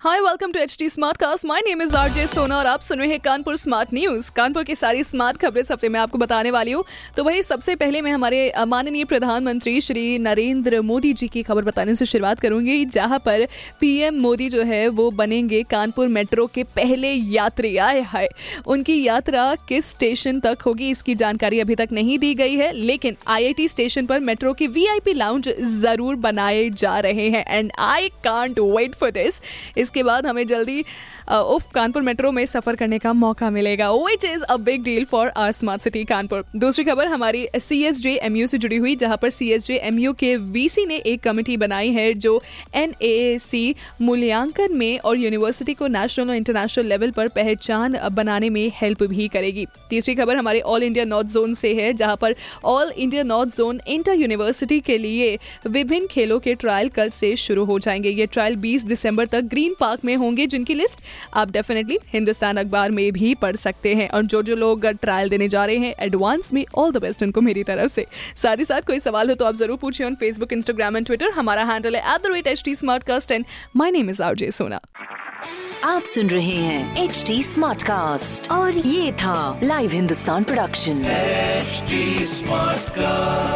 hi welcome to H D Smartcast my name is RJ Sona और आप सुन रहे हैं कानपुर स्मार्ट न्यूज़ कानपुर की सारी स्मार्ट खबरें इस हफ़्ते में आपको बताने वाली हूँ। तो वही सबसे पहले मैं हमारे माननीय प्रधानमंत्री श्री नरेंद्र मोदी जी की खबर बताने से शुरुआत करूँगी, जहाँ पर पीएम मोदी जो है, वो बनेंगे कानपुर मेट्रो के पहले यात्री आए हाय, उनकी यात्रा किस स्टेशन तक होगी, इसकी जानकारी अभी तक नहीं दी गई है, लेकिन आईआईटी स्टेशन पर मेट्रो के वीआईपी लाउंज ज़रूर बनाए जा रहे हैं। And I can't wait for this इसके बाद हमें जल्दी उफ, कानपुर मेट्रो में सफ़र करने का मौका मिलेगा which is a big deal for our smart city Kanpur. दूसरी खबर, हमारी C S J M U से जुड़ी हुई, जहाँ पर C S J M U के वी सी ने एक कमेटी बनाई है, जो एन ए सी मूल्यांकन में और यूनिवर्सिटी को नेशनल और इंटरनेशनल लेवल पर पहचान बनाने में हेल्प भी करेगी। तीसरी खबर, हमारे ऑल इंडिया नॉर्थ जोन से है, जहाँ पर all India north zone inter university के लिए विभिन्न खेलों के ट्रायल कल से शुरू हो जाएँगे। ये ट्रायल 20 दिसंबर तक ग्रीन पार्क में होंगे जिनकी लिस्ट आप डेफिनेटली हिंदुस्तान अखबार में भी पढ़ सकते हैं। और जो जो लोग ट्रायल देने जा रहे हैं एडवांस में ऑल द बेस्ट उनको मेरी तरफ़ से। साथ ही साथ कोई सवाल हो तो आप ज़रूर पूछिए on Facebook Instagram and Twitter हमारा हैंडल है at the rate H T Smartcast and my name is RJ Sona आप सुन रहे हैं एच टी स्मार्ट कास्ट और ये था live Hindustan production HD Smartcast.